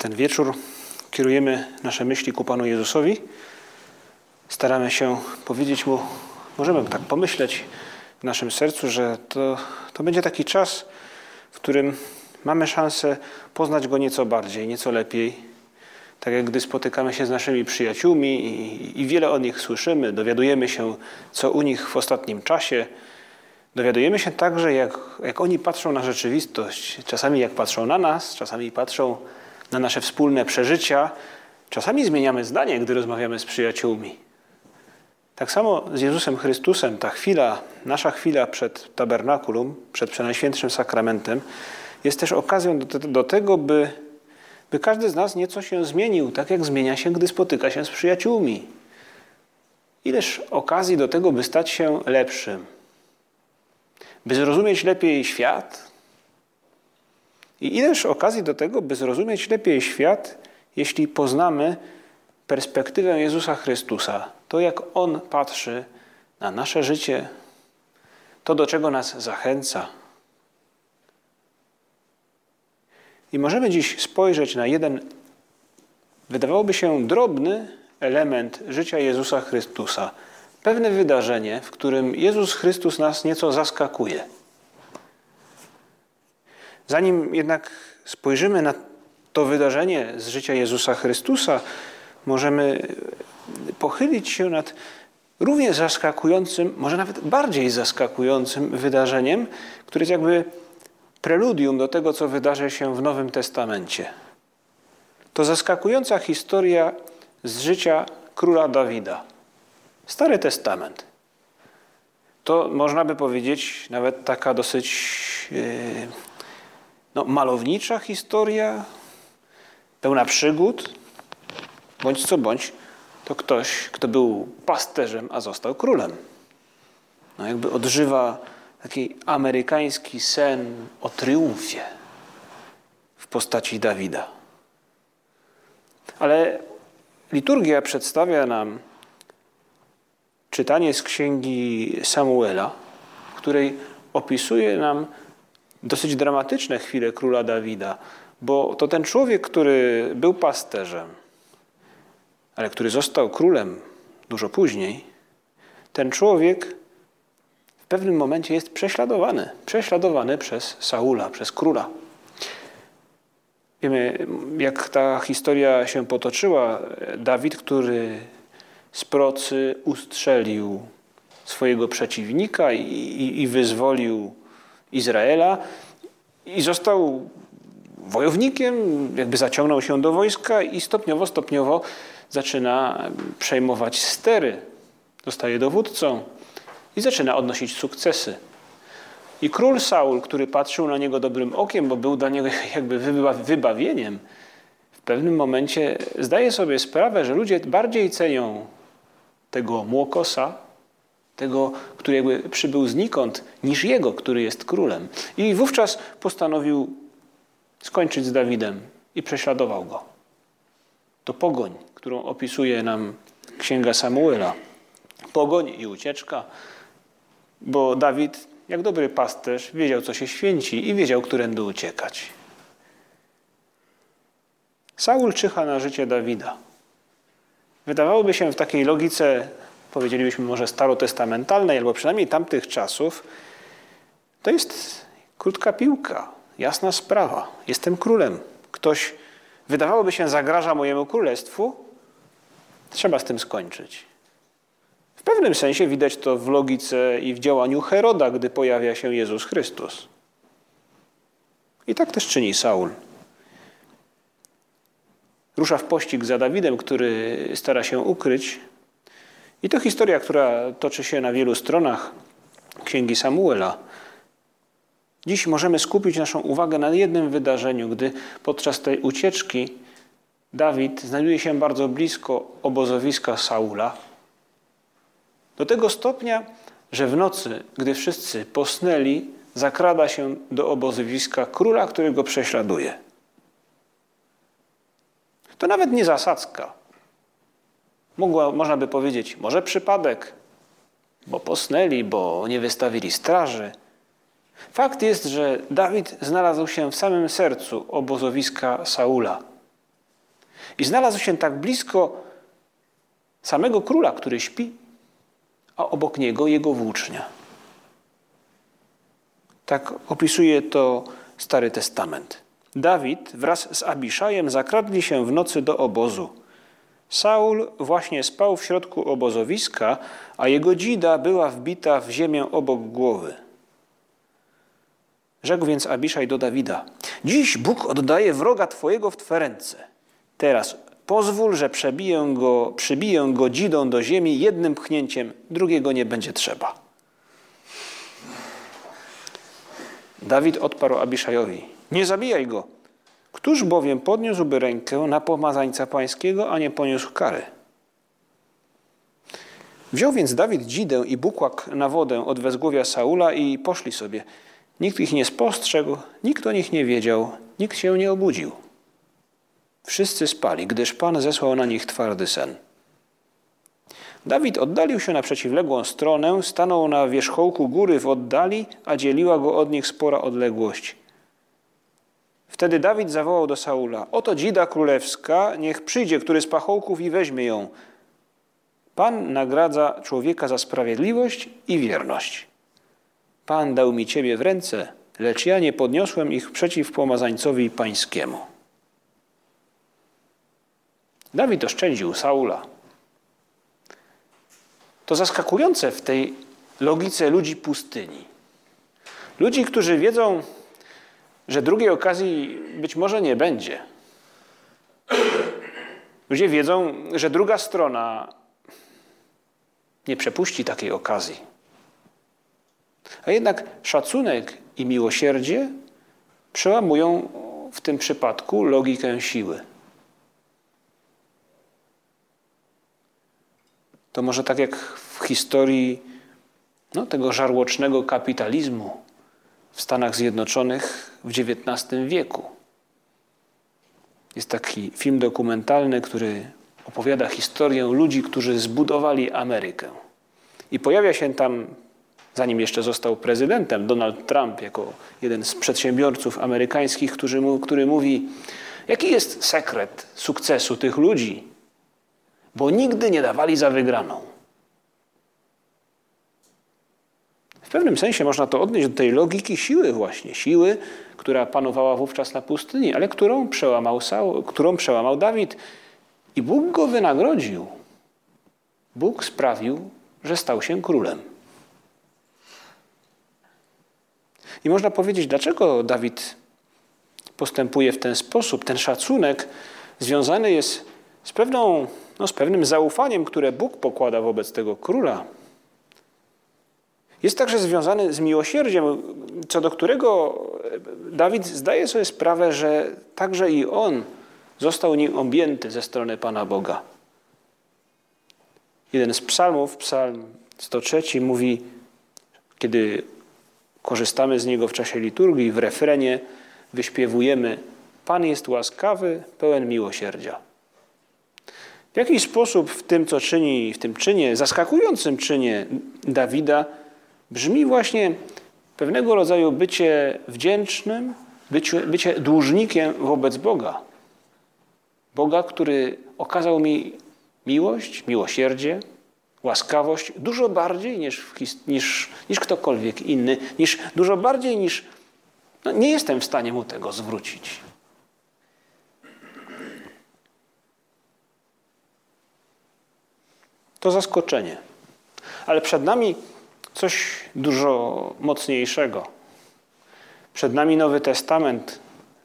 Ten wieczór kierujemy nasze myśli ku Panu Jezusowi. Staramy się powiedzieć Mu, możemy tak pomyśleć w naszym sercu, że to, to będzie taki czas, w którym mamy szansę poznać Go nieco bardziej, nieco lepiej. Tak jak gdy spotykamy się z naszymi przyjaciółmi i, i wiele o nich słyszymy, dowiadujemy się, co u nich w ostatnim czasie. Dowiadujemy się także, jak, jak oni patrzą na rzeczywistość. Czasami jak patrzą na nas, czasami patrzą na nasze wspólne przeżycia. Czasami zmieniamy zdanie, gdy rozmawiamy z przyjaciółmi. Tak samo z Jezusem Chrystusem ta chwila, nasza chwila przed tabernakulum, przed Przenajświętszym Sakramentem, jest też okazją do, do tego, by, by każdy z nas nieco się zmienił, tak jak zmienia się, gdy spotyka się z przyjaciółmi. Ileż okazji do tego, by stać się lepszym, by zrozumieć lepiej świat. I ileż okazji do tego, by zrozumieć lepiej świat, jeśli poznamy perspektywę Jezusa Chrystusa, to jak On patrzy na nasze życie, to do czego nas zachęca. I możemy dziś spojrzeć na jeden, wydawałoby się, drobny element życia Jezusa Chrystusa. Pewne wydarzenie, w którym Jezus Chrystus nas nieco zaskakuje. Zanim jednak spojrzymy na to wydarzenie z życia Jezusa Chrystusa, możemy pochylić się nad równie zaskakującym, może nawet bardziej zaskakującym wydarzeniem, które jest jakby preludium do tego, co wydarzy się w Nowym Testamencie. To zaskakująca historia z życia króla Dawida. Stary Testament. To można by powiedzieć nawet taka dosyć yy, no, malownicza historia, pełna przygód, bądź co bądź, to ktoś, kto był pasterzem, a został królem. No jakby odżywa taki amerykański sen o triumfie w postaci Dawida. Ale liturgia przedstawia nam czytanie z księgi Samuela, w której opisuje nam dosyć dramatyczne chwile króla Dawida, bo to ten człowiek, który był pasterzem, ale który został królem dużo później, ten człowiek w pewnym momencie jest prześladowany. Prześladowany przez Saula, przez króla. Wiemy, jak ta historia się potoczyła. Dawid, który z procy ustrzelił swojego przeciwnika i, i, i wyzwolił Izraela i został wojownikiem, jakby zaciągnął się do wojska i stopniowo, stopniowo zaczyna przejmować stery. Zostaje dowódcą i zaczyna odnosić sukcesy. I król Saul, który patrzył na niego dobrym okiem, bo był dla niego jakby wybawieniem, w pewnym momencie zdaje sobie sprawę, że ludzie bardziej cenią tego młokosa, tego, który jakby przybył znikąd, niż jego, który jest królem. I wówczas postanowił skończyć z Dawidem i prześladował go. To pogoń, którą opisuje nam księga Samuela. Pogoń i ucieczka, bo Dawid, jak dobry pasterz, wiedział, co się święci i wiedział, którędy uciekać. Saul czyha na życie Dawida. Wydawałoby się w takiej logice, powiedzielibyśmy może starotestamentalnej, albo przynajmniej tamtych czasów, to jest krótka piłka, jasna sprawa. Jestem królem. Ktoś, wydawałoby się, zagraża mojemu królestwu, trzeba z tym skończyć. W pewnym sensie widać to w logice i w działaniu Heroda, gdy pojawia się Jezus Chrystus. I tak też czyni Saul rusza w pościg za Dawidem, który stara się ukryć. I to historia, która toczy się na wielu stronach Księgi Samuela. Dziś możemy skupić naszą uwagę na jednym wydarzeniu, gdy podczas tej ucieczki Dawid znajduje się bardzo blisko obozowiska Saula. Do tego stopnia, że w nocy, gdy wszyscy posnęli, zakrada się do obozowiska króla, który go prześladuje. To nawet nie zasadzka. Mogła, można by powiedzieć, może przypadek, bo posnęli, bo nie wystawili straży. Fakt jest, że Dawid znalazł się w samym sercu obozowiska Saula. I znalazł się tak blisko samego króla, który śpi, a obok niego jego włócznia. Tak opisuje to Stary Testament. Dawid wraz z Abiszajem zakradli się w nocy do obozu. Saul właśnie spał w środku obozowiska, a jego dzida była wbita w ziemię obok głowy. Rzekł więc Abiszaj do Dawida: Dziś Bóg oddaje wroga twojego w twe ręce. Teraz pozwól, że przebiję go, przybiję go dzidą do ziemi jednym pchnięciem, drugiego nie będzie trzeba. Dawid odparł Abiszajowi: Nie zabijaj go. Któż bowiem podniósłby rękę na pomazańca pańskiego, a nie poniósł kary? Wziął więc Dawid dzidę i bukłak na wodę od wezgłowia Saula i poszli sobie. Nikt ich nie spostrzegł, nikt o nich nie wiedział, nikt się nie obudził. Wszyscy spali, gdyż Pan zesłał na nich twardy sen. Dawid oddalił się na przeciwległą stronę, stanął na wierzchołku góry w oddali, a dzieliła go od nich spora odległość. Wtedy Dawid zawołał do Saula: Oto dzida królewska, niech przyjdzie który z pachołków i weźmie ją. Pan nagradza człowieka za sprawiedliwość i wierność. Pan dał mi ciebie w ręce, lecz ja nie podniosłem ich przeciw pomazańcowi pańskiemu. Dawid oszczędził Saula. To zaskakujące w tej logice ludzi pustyni. Ludzi, którzy wiedzą, że drugiej okazji być może nie będzie. Ludzie wiedzą, że druga strona nie przepuści takiej okazji. A jednak szacunek i miłosierdzie przełamują w tym przypadku logikę siły. To może tak jak w historii no, tego żarłocznego kapitalizmu w Stanach Zjednoczonych w XIX wieku. Jest taki film dokumentalny, który opowiada historię ludzi, którzy zbudowali Amerykę. I pojawia się tam, zanim jeszcze został prezydentem, Donald Trump jako jeden z przedsiębiorców amerykańskich, który, który mówi, jaki jest sekret sukcesu tych ludzi, bo nigdy nie dawali za wygraną. W pewnym sensie można to odnieść do tej logiki siły właśnie, siły, która panowała wówczas na pustyni, ale którą przełamał, Saul, którą przełamał Dawid i Bóg go wynagrodził. Bóg sprawił, że stał się królem. I można powiedzieć, dlaczego Dawid postępuje w ten sposób. Ten szacunek związany jest z, pewną, no, z pewnym zaufaniem, które Bóg pokłada wobec tego króla. Jest także związany z miłosierdziem, co do którego Dawid zdaje sobie sprawę, że także i on został nim objęty ze strony Pana Boga. Jeden z psalmów, psalm 103, mówi, kiedy korzystamy z niego w czasie liturgii, w refrenie wyśpiewujemy Pan jest łaskawy, pełen miłosierdzia. W jakiś sposób w tym, co czyni, w tym czynie, zaskakującym czynie Dawida, brzmi właśnie pewnego rodzaju bycie wdzięcznym, bycie, bycie dłużnikiem wobec Boga. Boga, który okazał mi miłość, miłosierdzie, łaskawość dużo bardziej niż, niż, niż ktokolwiek inny, niż dużo bardziej niż. No, nie jestem w stanie mu tego zwrócić. To zaskoczenie. Ale przed nami coś dużo mocniejszego. Przed nami Nowy Testament,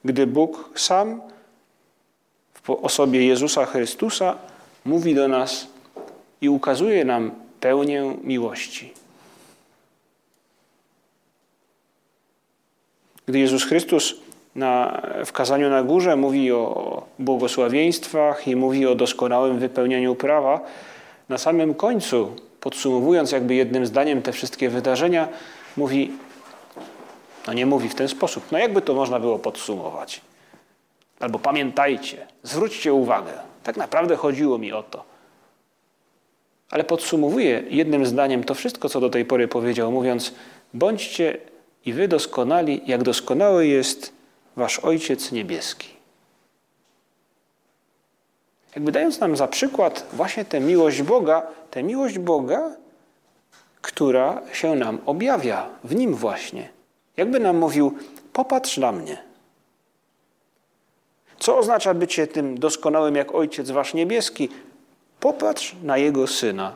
gdy Bóg sam w osobie Jezusa Chrystusa mówi do nas i ukazuje nam pełnię miłości. Gdy Jezus Chrystus na, w kazaniu na górze mówi o błogosławieństwach i mówi o doskonałym wypełnianiu prawa, na samym końcu, podsumowując jakby jednym zdaniem te wszystkie wydarzenia, mówi, no nie mówi w ten sposób. No jakby to można było podsumować? Albo pamiętajcie, zwróćcie uwagę, tak naprawdę chodziło mi o to. Ale podsumowuje jednym zdaniem to wszystko, co do tej pory powiedział, mówiąc: bądźcie i wy doskonali, jak doskonały jest wasz Ojciec Niebieski. Jakby dając nam za przykład właśnie tę miłość Boga, tę miłość Boga, która się nam objawia w Nim właśnie. Jakby nam mówił, popatrz na mnie. Co oznacza bycie tym doskonałym jak Ojciec Wasz Niebieski? Popatrz na Jego Syna.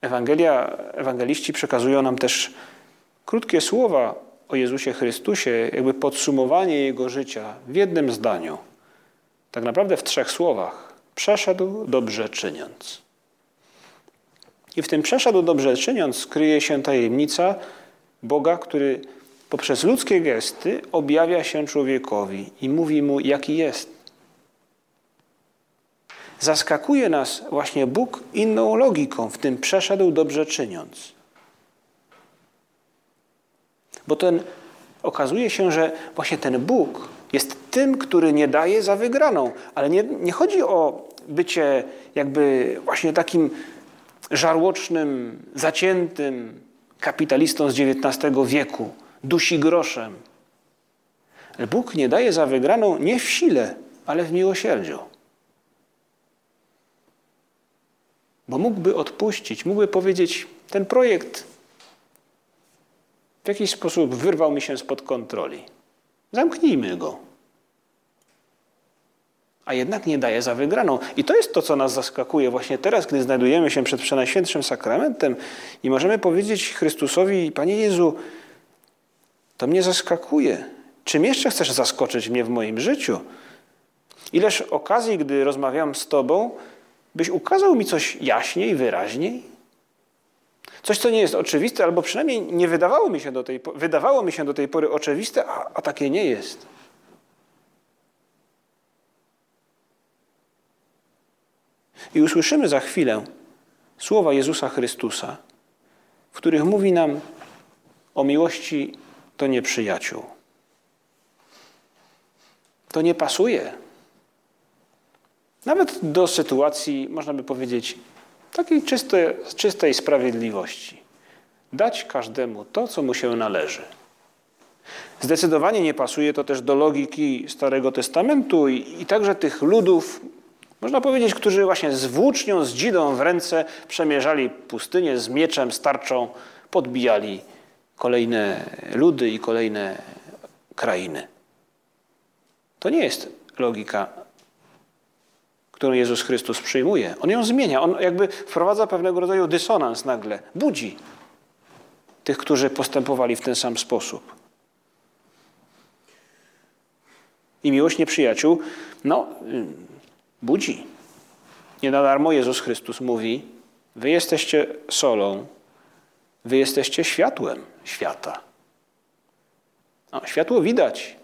Ewangelia, ewangeliści przekazują nam też krótkie słowa o Jezusie Chrystusie, jakby podsumowanie Jego życia w jednym zdaniu. Tak naprawdę w trzech słowach. Przeszedł dobrze czyniąc. I w tym przeszedł dobrze czyniąc kryje się tajemnica Boga, który poprzez ludzkie gesty objawia się człowiekowi i mówi mu, jaki jest. Zaskakuje nas właśnie Bóg inną logiką, w tym przeszedł dobrze czyniąc. Bo ten okazuje się, że właśnie ten Bóg jest tym, który nie daje za wygraną. Ale nie, nie chodzi o bycie jakby właśnie takim żarłocznym, zaciętym kapitalistą z XIX wieku, dusi groszem. Ale Bóg nie daje za wygraną nie w sile, ale w miłosierdziu. Bo mógłby odpuścić, mógłby powiedzieć: Ten projekt w jakiś sposób wyrwał mi się spod kontroli. Zamknijmy go. A jednak nie daje za wygraną. I to jest to, co nas zaskakuje właśnie teraz, gdy znajdujemy się przed Przenajświętszym Sakramentem i możemy powiedzieć Chrystusowi, Panie Jezu, to mnie zaskakuje. Czym jeszcze chcesz zaskoczyć mnie w moim życiu? Ileż okazji, gdy rozmawiam z Tobą, byś ukazał mi coś jaśniej, wyraźniej? Coś, co nie jest oczywiste, albo przynajmniej nie wydawało mi się do tej, wydawało mi się do tej pory oczywiste, a, a takie nie jest. I usłyszymy za chwilę słowa Jezusa Chrystusa, w których mówi nam o miłości do nieprzyjaciół. To nie pasuje. Nawet do sytuacji, można by powiedzieć, takiej czystej, czystej sprawiedliwości. Dać każdemu to, co mu się należy. Zdecydowanie nie pasuje to też do logiki Starego Testamentu i, i także tych ludów, można powiedzieć, którzy właśnie z włócznią, z dzidą w ręce przemierzali pustynię z mieczem, starczą, podbijali kolejne ludy i kolejne krainy. To nie jest logika którą Jezus Chrystus przyjmuje. On ją zmienia. On jakby wprowadza pewnego rodzaju dysonans nagle. Budzi tych, którzy postępowali w ten sam sposób. I miłość nieprzyjaciół, no, budzi. Nie na darmo Jezus Chrystus mówi: Wy jesteście solą, wy jesteście światłem świata. No, światło widać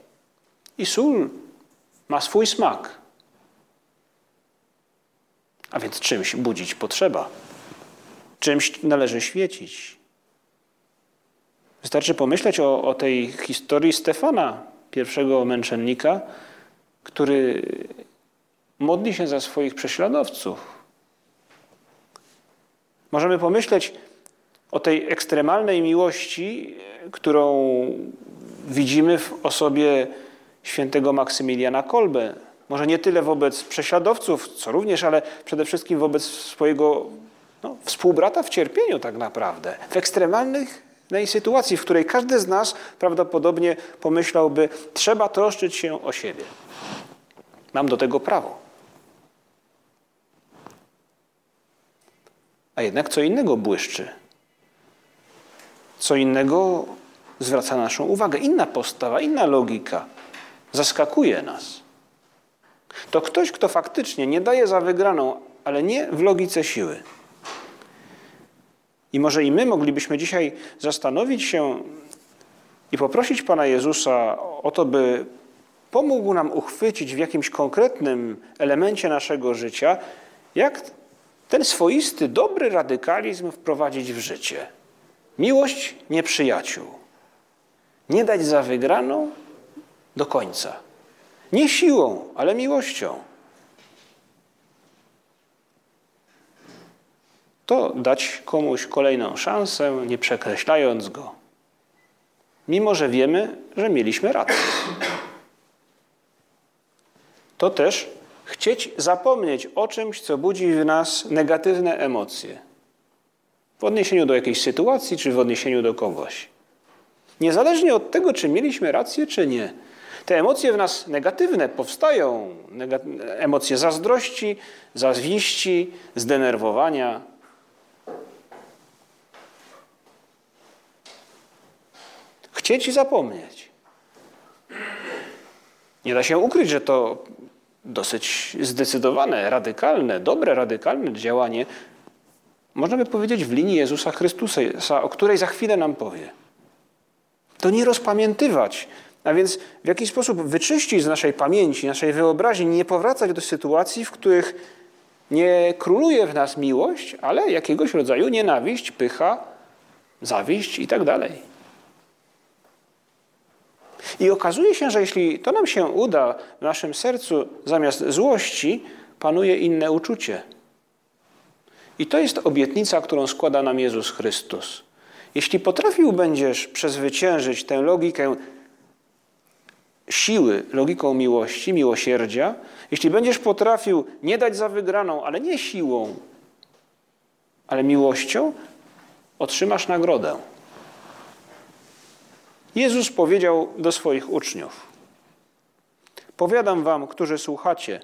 i sól ma swój smak. A więc czymś budzić potrzeba. Czymś należy świecić. Wystarczy pomyśleć o, o tej historii Stefana, pierwszego męczennika, który modli się za swoich prześladowców. Możemy pomyśleć o tej ekstremalnej miłości, którą widzimy w osobie świętego Maksymiliana Kolbe, może nie tyle wobec prześladowców, co również, ale przede wszystkim wobec swojego no, współbrata w cierpieniu tak naprawdę. W ekstremalnych sytuacji, w której każdy z nas prawdopodobnie pomyślałby, trzeba troszczyć się o siebie. Mam do tego prawo. A jednak co innego błyszczy. Co innego zwraca naszą uwagę. Inna postawa, inna logika zaskakuje nas. To ktoś, kto faktycznie nie daje za wygraną, ale nie w logice siły. I może i my moglibyśmy dzisiaj zastanowić się i poprosić Pana Jezusa o to, by pomógł nam uchwycić w jakimś konkretnym elemencie naszego życia, jak ten swoisty, dobry radykalizm wprowadzić w życie. Miłość nieprzyjaciół. Nie dać za wygraną do końca. Nie siłą, ale miłością. To dać komuś kolejną szansę, nie przekreślając go. Mimo, że wiemy, że mieliśmy rację. To też chcieć zapomnieć o czymś, co budzi w nas negatywne emocje. W odniesieniu do jakiejś sytuacji, czy w odniesieniu do kogoś. Niezależnie od tego, czy mieliśmy rację, czy nie. Te emocje w nas negatywne powstają. Emocje zazdrości, zawiści, zdenerwowania. Chcieć zapomnieć. Nie da się ukryć, że to dosyć zdecydowane, radykalne, dobre, radykalne działanie, można by powiedzieć w linii Jezusa Chrystusa, o której za chwilę nam powie. To nie rozpamiętywać, a więc w jakiś sposób wyczyścić z naszej pamięci, naszej wyobraźni, nie powracać do sytuacji, w których nie króluje w nas miłość, ale jakiegoś rodzaju nienawiść, pycha, zawiść i tak dalej. I okazuje się, że jeśli to nam się uda, w naszym sercu zamiast złości panuje inne uczucie. I to jest obietnica, którą składa nam Jezus Chrystus. Jeśli potrafił będziesz przezwyciężyć tę logikę siły, logiką miłości, miłosierdzia, jeśli będziesz potrafił nie dać za wygraną, ale nie siłą, ale miłością, otrzymasz nagrodę. Jezus powiedział do swoich uczniów: Powiadam wam, którzy słuchacie,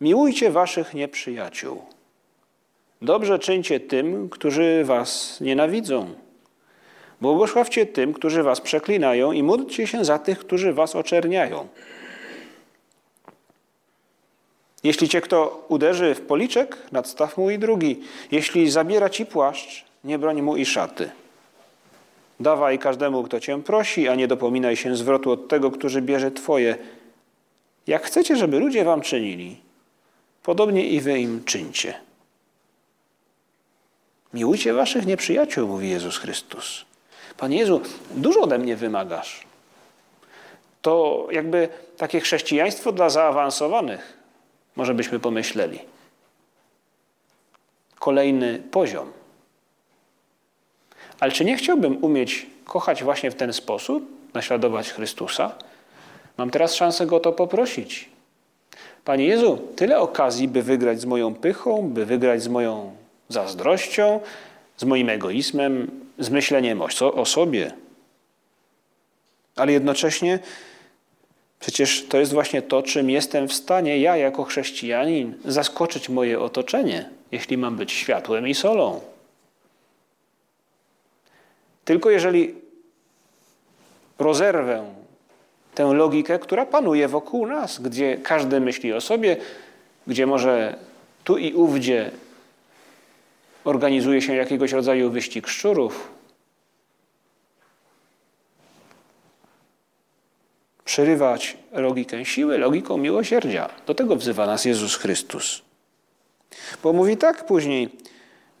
miłujcie waszych nieprzyjaciół. Dobrze czyńcie tym, którzy was nienawidzą. Błogosławcie tym, którzy was przeklinają i módlcie się za tych, którzy was oczerniają. Jeśli cię kto uderzy w policzek, nadstaw mu i drugi. Jeśli zabiera ci płaszcz, nie broń mu i szaty. Dawaj każdemu, kto cię prosi, a nie dopominaj się zwrotu od tego, który bierze twoje. Jak chcecie, żeby ludzie wam czynili, podobnie i wy im czyńcie. Miłujcie waszych nieprzyjaciół, mówi Jezus Chrystus. Panie Jezu, dużo ode mnie wymagasz. To jakby takie chrześcijaństwo dla zaawansowanych, może byśmy pomyśleli. Kolejny poziom. Ale czy nie chciałbym umieć kochać właśnie w ten sposób, naśladować Chrystusa? Mam teraz szansę go o to poprosić. Panie Jezu, tyle okazji, by wygrać z moją pychą, by wygrać z moją zazdrością, z moim egoizmem, z myśleniem o sobie. Ale jednocześnie przecież to jest właśnie to, czym jestem w stanie ja jako chrześcijanin zaskoczyć moje otoczenie, jeśli mam być światłem i solą. Tylko jeżeli rozerwę tę logikę, która panuje wokół nas, gdzie każdy myśli o sobie, gdzie może tu i ówdzie organizuje się jakiegoś rodzaju wyścig szczurów, przerywać logikę siły logiką miłosierdzia. Do tego wzywa nas Jezus Chrystus. Bo mówi tak później,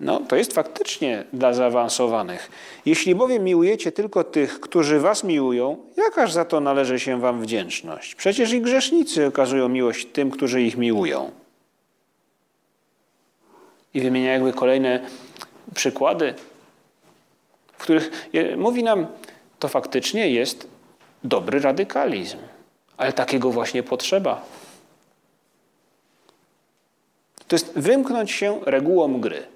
no, to jest faktycznie dla zaawansowanych. Jeśli bowiem miłujecie tylko tych, którzy was miłują, jakaż za to należy się wam wdzięczność? Przecież i grzesznicy okazują miłość tym, którzy ich miłują. I wymienia jakby kolejne przykłady, w których mówi nam, to faktycznie jest dobry radykalizm, ale takiego właśnie potrzeba. To jest wymknąć się regułom gry.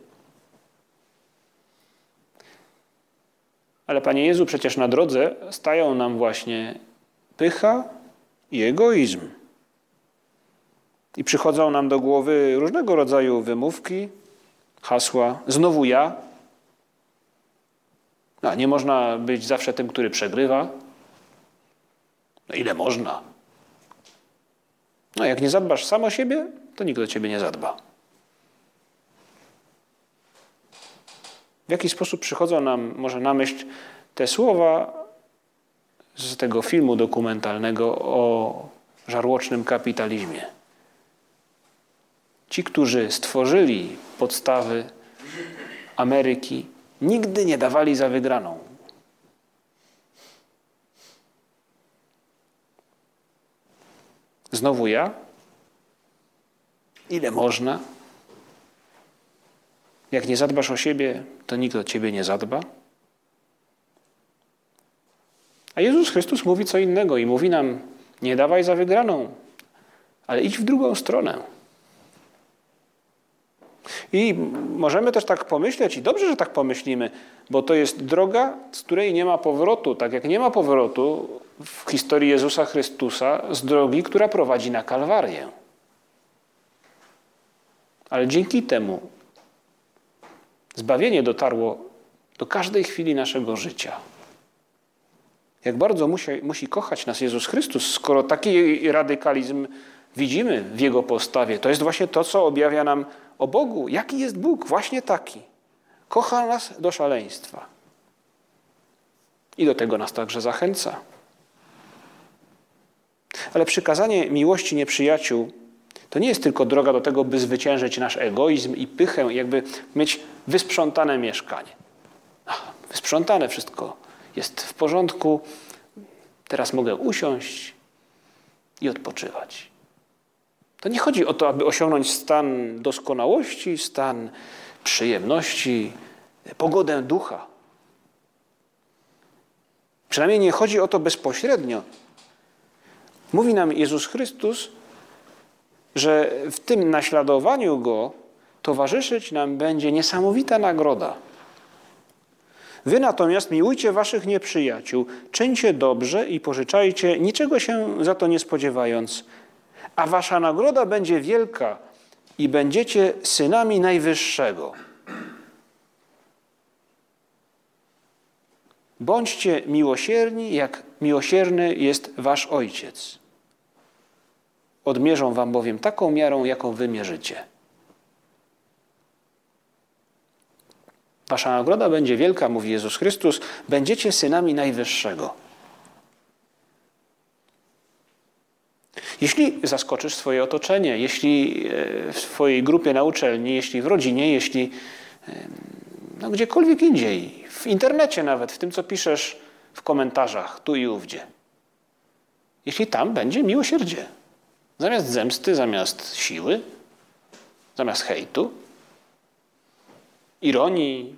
Ale Panie Jezu, przecież na drodze stają nam właśnie pycha i egoizm. I przychodzą nam do głowy różnego rodzaju wymówki, hasła. Znowu ja. No, nie można być zawsze tym, który przegrywa. No ile można? No jak nie zadbasz sam o siebie, to nikt do ciebie nie zadba. W jaki sposób przychodzą nam może na myśl te słowa z tego filmu dokumentalnego o żarłocznym kapitalizmie. Ci, którzy stworzyli podstawy Ameryki, nigdy nie dawali za wygraną. Znowu ja? Ile można? Jak nie zadbasz o siebie, to nikt o ciebie nie zadba. A Jezus Chrystus mówi co innego i mówi nam: nie dawaj za wygraną, ale idź w drugą stronę. I możemy też tak pomyśleć, i dobrze, że tak pomyślimy, bo to jest droga, z której nie ma powrotu. Tak jak nie ma powrotu w historii Jezusa Chrystusa z drogi, która prowadzi na Kalwarię. Ale dzięki temu zbawienie dotarło do każdej chwili naszego życia. Jak bardzo musi, musi kochać nas Jezus Chrystus, skoro taki radykalizm widzimy w Jego postawie. To jest właśnie to, co objawia nam o Bogu. Jaki jest Bóg? Właśnie taki. Kocha nas do szaleństwa. I do tego nas także zachęca. Ale przykazanie miłości nieprzyjaciół to nie jest tylko droga do tego, by zwyciężyć nasz egoizm i pychę, jakby mieć wysprzątane mieszkanie. Ach, wysprzątane wszystko jest w porządku. Teraz mogę usiąść i odpoczywać. To nie chodzi o to, aby osiągnąć stan doskonałości, stan przyjemności, pogodę ducha. Przynajmniej nie chodzi o to bezpośrednio. Mówi nam Jezus Chrystus, że w tym naśladowaniu Go towarzyszyć nam będzie niesamowita nagroda. Wy natomiast miłujcie waszych nieprzyjaciół, czyńcie dobrze i pożyczajcie, niczego się za to nie spodziewając, a wasza nagroda będzie wielka i będziecie synami Najwyższego. Bądźcie miłosierni, jak miłosierny jest wasz Ojciec. Odmierzą wam bowiem taką miarą, jaką wy mierzycie. Wasza nagroda będzie wielka, mówi Jezus Chrystus, będziecie synami Najwyższego. Jeśli zaskoczysz swoje otoczenie, jeśli e, w swojej grupie na uczelni, jeśli w rodzinie, jeśli no, gdziekolwiek indziej, w internecie nawet, w tym, co piszesz w komentarzach, tu i ówdzie. Jeśli tam będzie miłosierdzie, zamiast zemsty, zamiast siły, zamiast hejtu, ironii,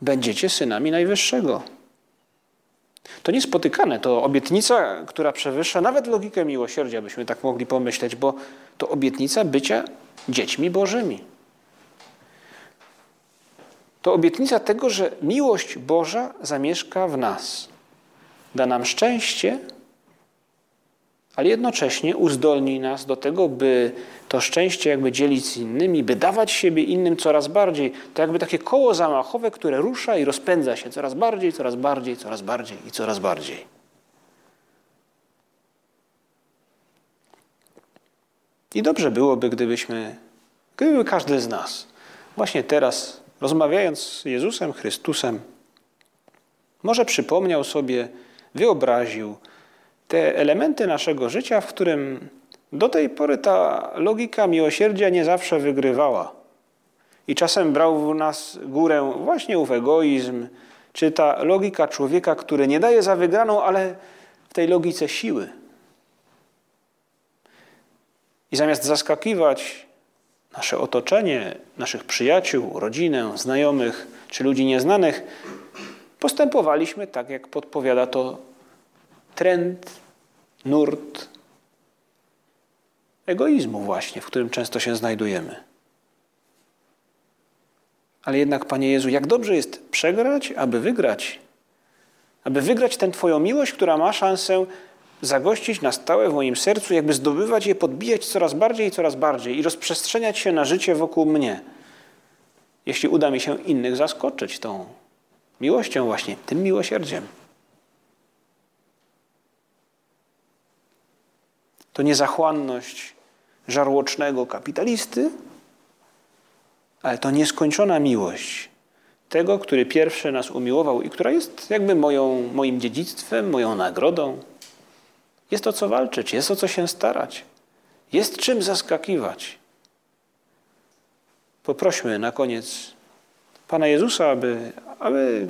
będziecie synami Najwyższego. To niespotykane, to obietnica, która przewyższa nawet logikę miłosierdzia, byśmy tak mogli pomyśleć, bo to obietnica bycia dziećmi Bożymi. To obietnica tego, że miłość Boża zamieszka w nas. Da nam szczęście, ale jednocześnie uzdolni nas do tego, by to szczęście jakby dzielić z innymi, by dawać siebie innym coraz bardziej. To jakby takie koło zamachowe, które rusza i rozpędza się coraz bardziej, coraz bardziej, coraz bardziej i coraz bardziej. I dobrze byłoby, gdybyśmy, gdyby każdy z nas właśnie teraz, rozmawiając z Jezusem Chrystusem, może przypomniał sobie, wyobraził, te elementy naszego życia, w którym do tej pory ta logika miłosierdzia nie zawsze wygrywała. I czasem brał w nas górę właśnie ów egoizm, czy ta logika człowieka, który nie daje za wygraną, ale w tej logice siły. I zamiast zaskakiwać nasze otoczenie, naszych przyjaciół, rodzinę, znajomych czy ludzi nieznanych, postępowaliśmy tak, jak podpowiada to trend, nurt egoizmu właśnie, w którym często się znajdujemy. Ale jednak, Panie Jezu, jak dobrze jest przegrać, aby wygrać. Aby wygrać tę Twoją miłość, która ma szansę zagościć na stałe w moim sercu, jakby zdobywać je, podbijać coraz bardziej i coraz bardziej i rozprzestrzeniać się na życie wokół mnie. Jeśli uda mi się innych zaskoczyć tą miłością właśnie, tym miłosierdziem. To niezachłanność żarłocznego kapitalisty, ale to nieskończona miłość tego, który pierwszy nas umiłował i która jest jakby moją, moim dziedzictwem, moją nagrodą. Jest o co walczyć, jest o co się starać, jest czym zaskakiwać. Poprośmy na koniec Pana Jezusa, aby, aby,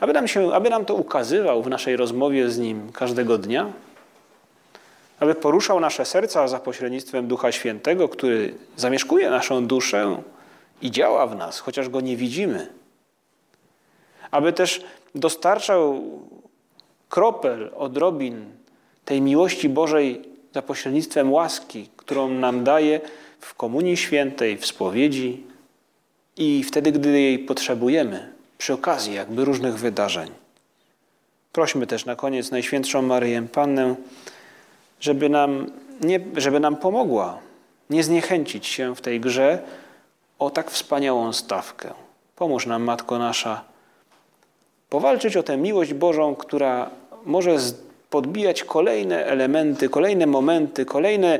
aby, nam się, aby nam to ukazywał w naszej rozmowie z Nim każdego dnia, aby poruszał nasze serca za pośrednictwem Ducha Świętego, który zamieszkuje naszą duszę i działa w nas, chociaż go nie widzimy. Aby też dostarczał kropel, odrobin tej miłości Bożej za pośrednictwem łaski, którą nam daje w Komunii Świętej, w spowiedzi i wtedy, gdy jej potrzebujemy, przy okazji jakby różnych wydarzeń. Prośmy też na koniec Najświętszą Maryję Pannę, żeby nam, nie, żeby nam pomogła nie zniechęcić się w tej grze o tak wspaniałą stawkę. Pomóż nam, Matko Nasza, powalczyć o tę miłość Bożą, która może podbijać kolejne elementy, kolejne momenty, kolejne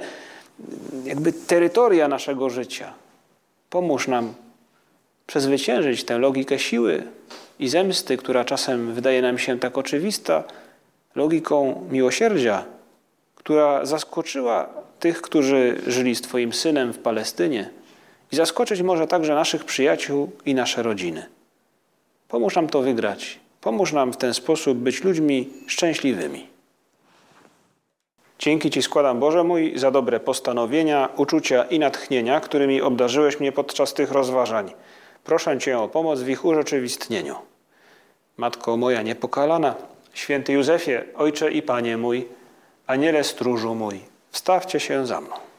jakby terytoria naszego życia. Pomóż nam przezwyciężyć tę logikę siły i zemsty, która czasem wydaje nam się tak oczywista, logiką miłosierdzia, która zaskoczyła tych, którzy żyli z Twoim synem w Palestynie i zaskoczyć może także naszych przyjaciół i nasze rodziny. Pomóż nam to wygrać. Pomóż nam w ten sposób być ludźmi szczęśliwymi. Dzięki Ci składam, Boże mój, za dobre postanowienia, uczucia i natchnienia, którymi obdarzyłeś mnie podczas tych rozważań. Proszę Cię o pomoc w ich urzeczywistnieniu. Matko moja niepokalana, święty Józefie, Ojcze i Panie mój, Aniele stróżu mój, wstawcie się za mną.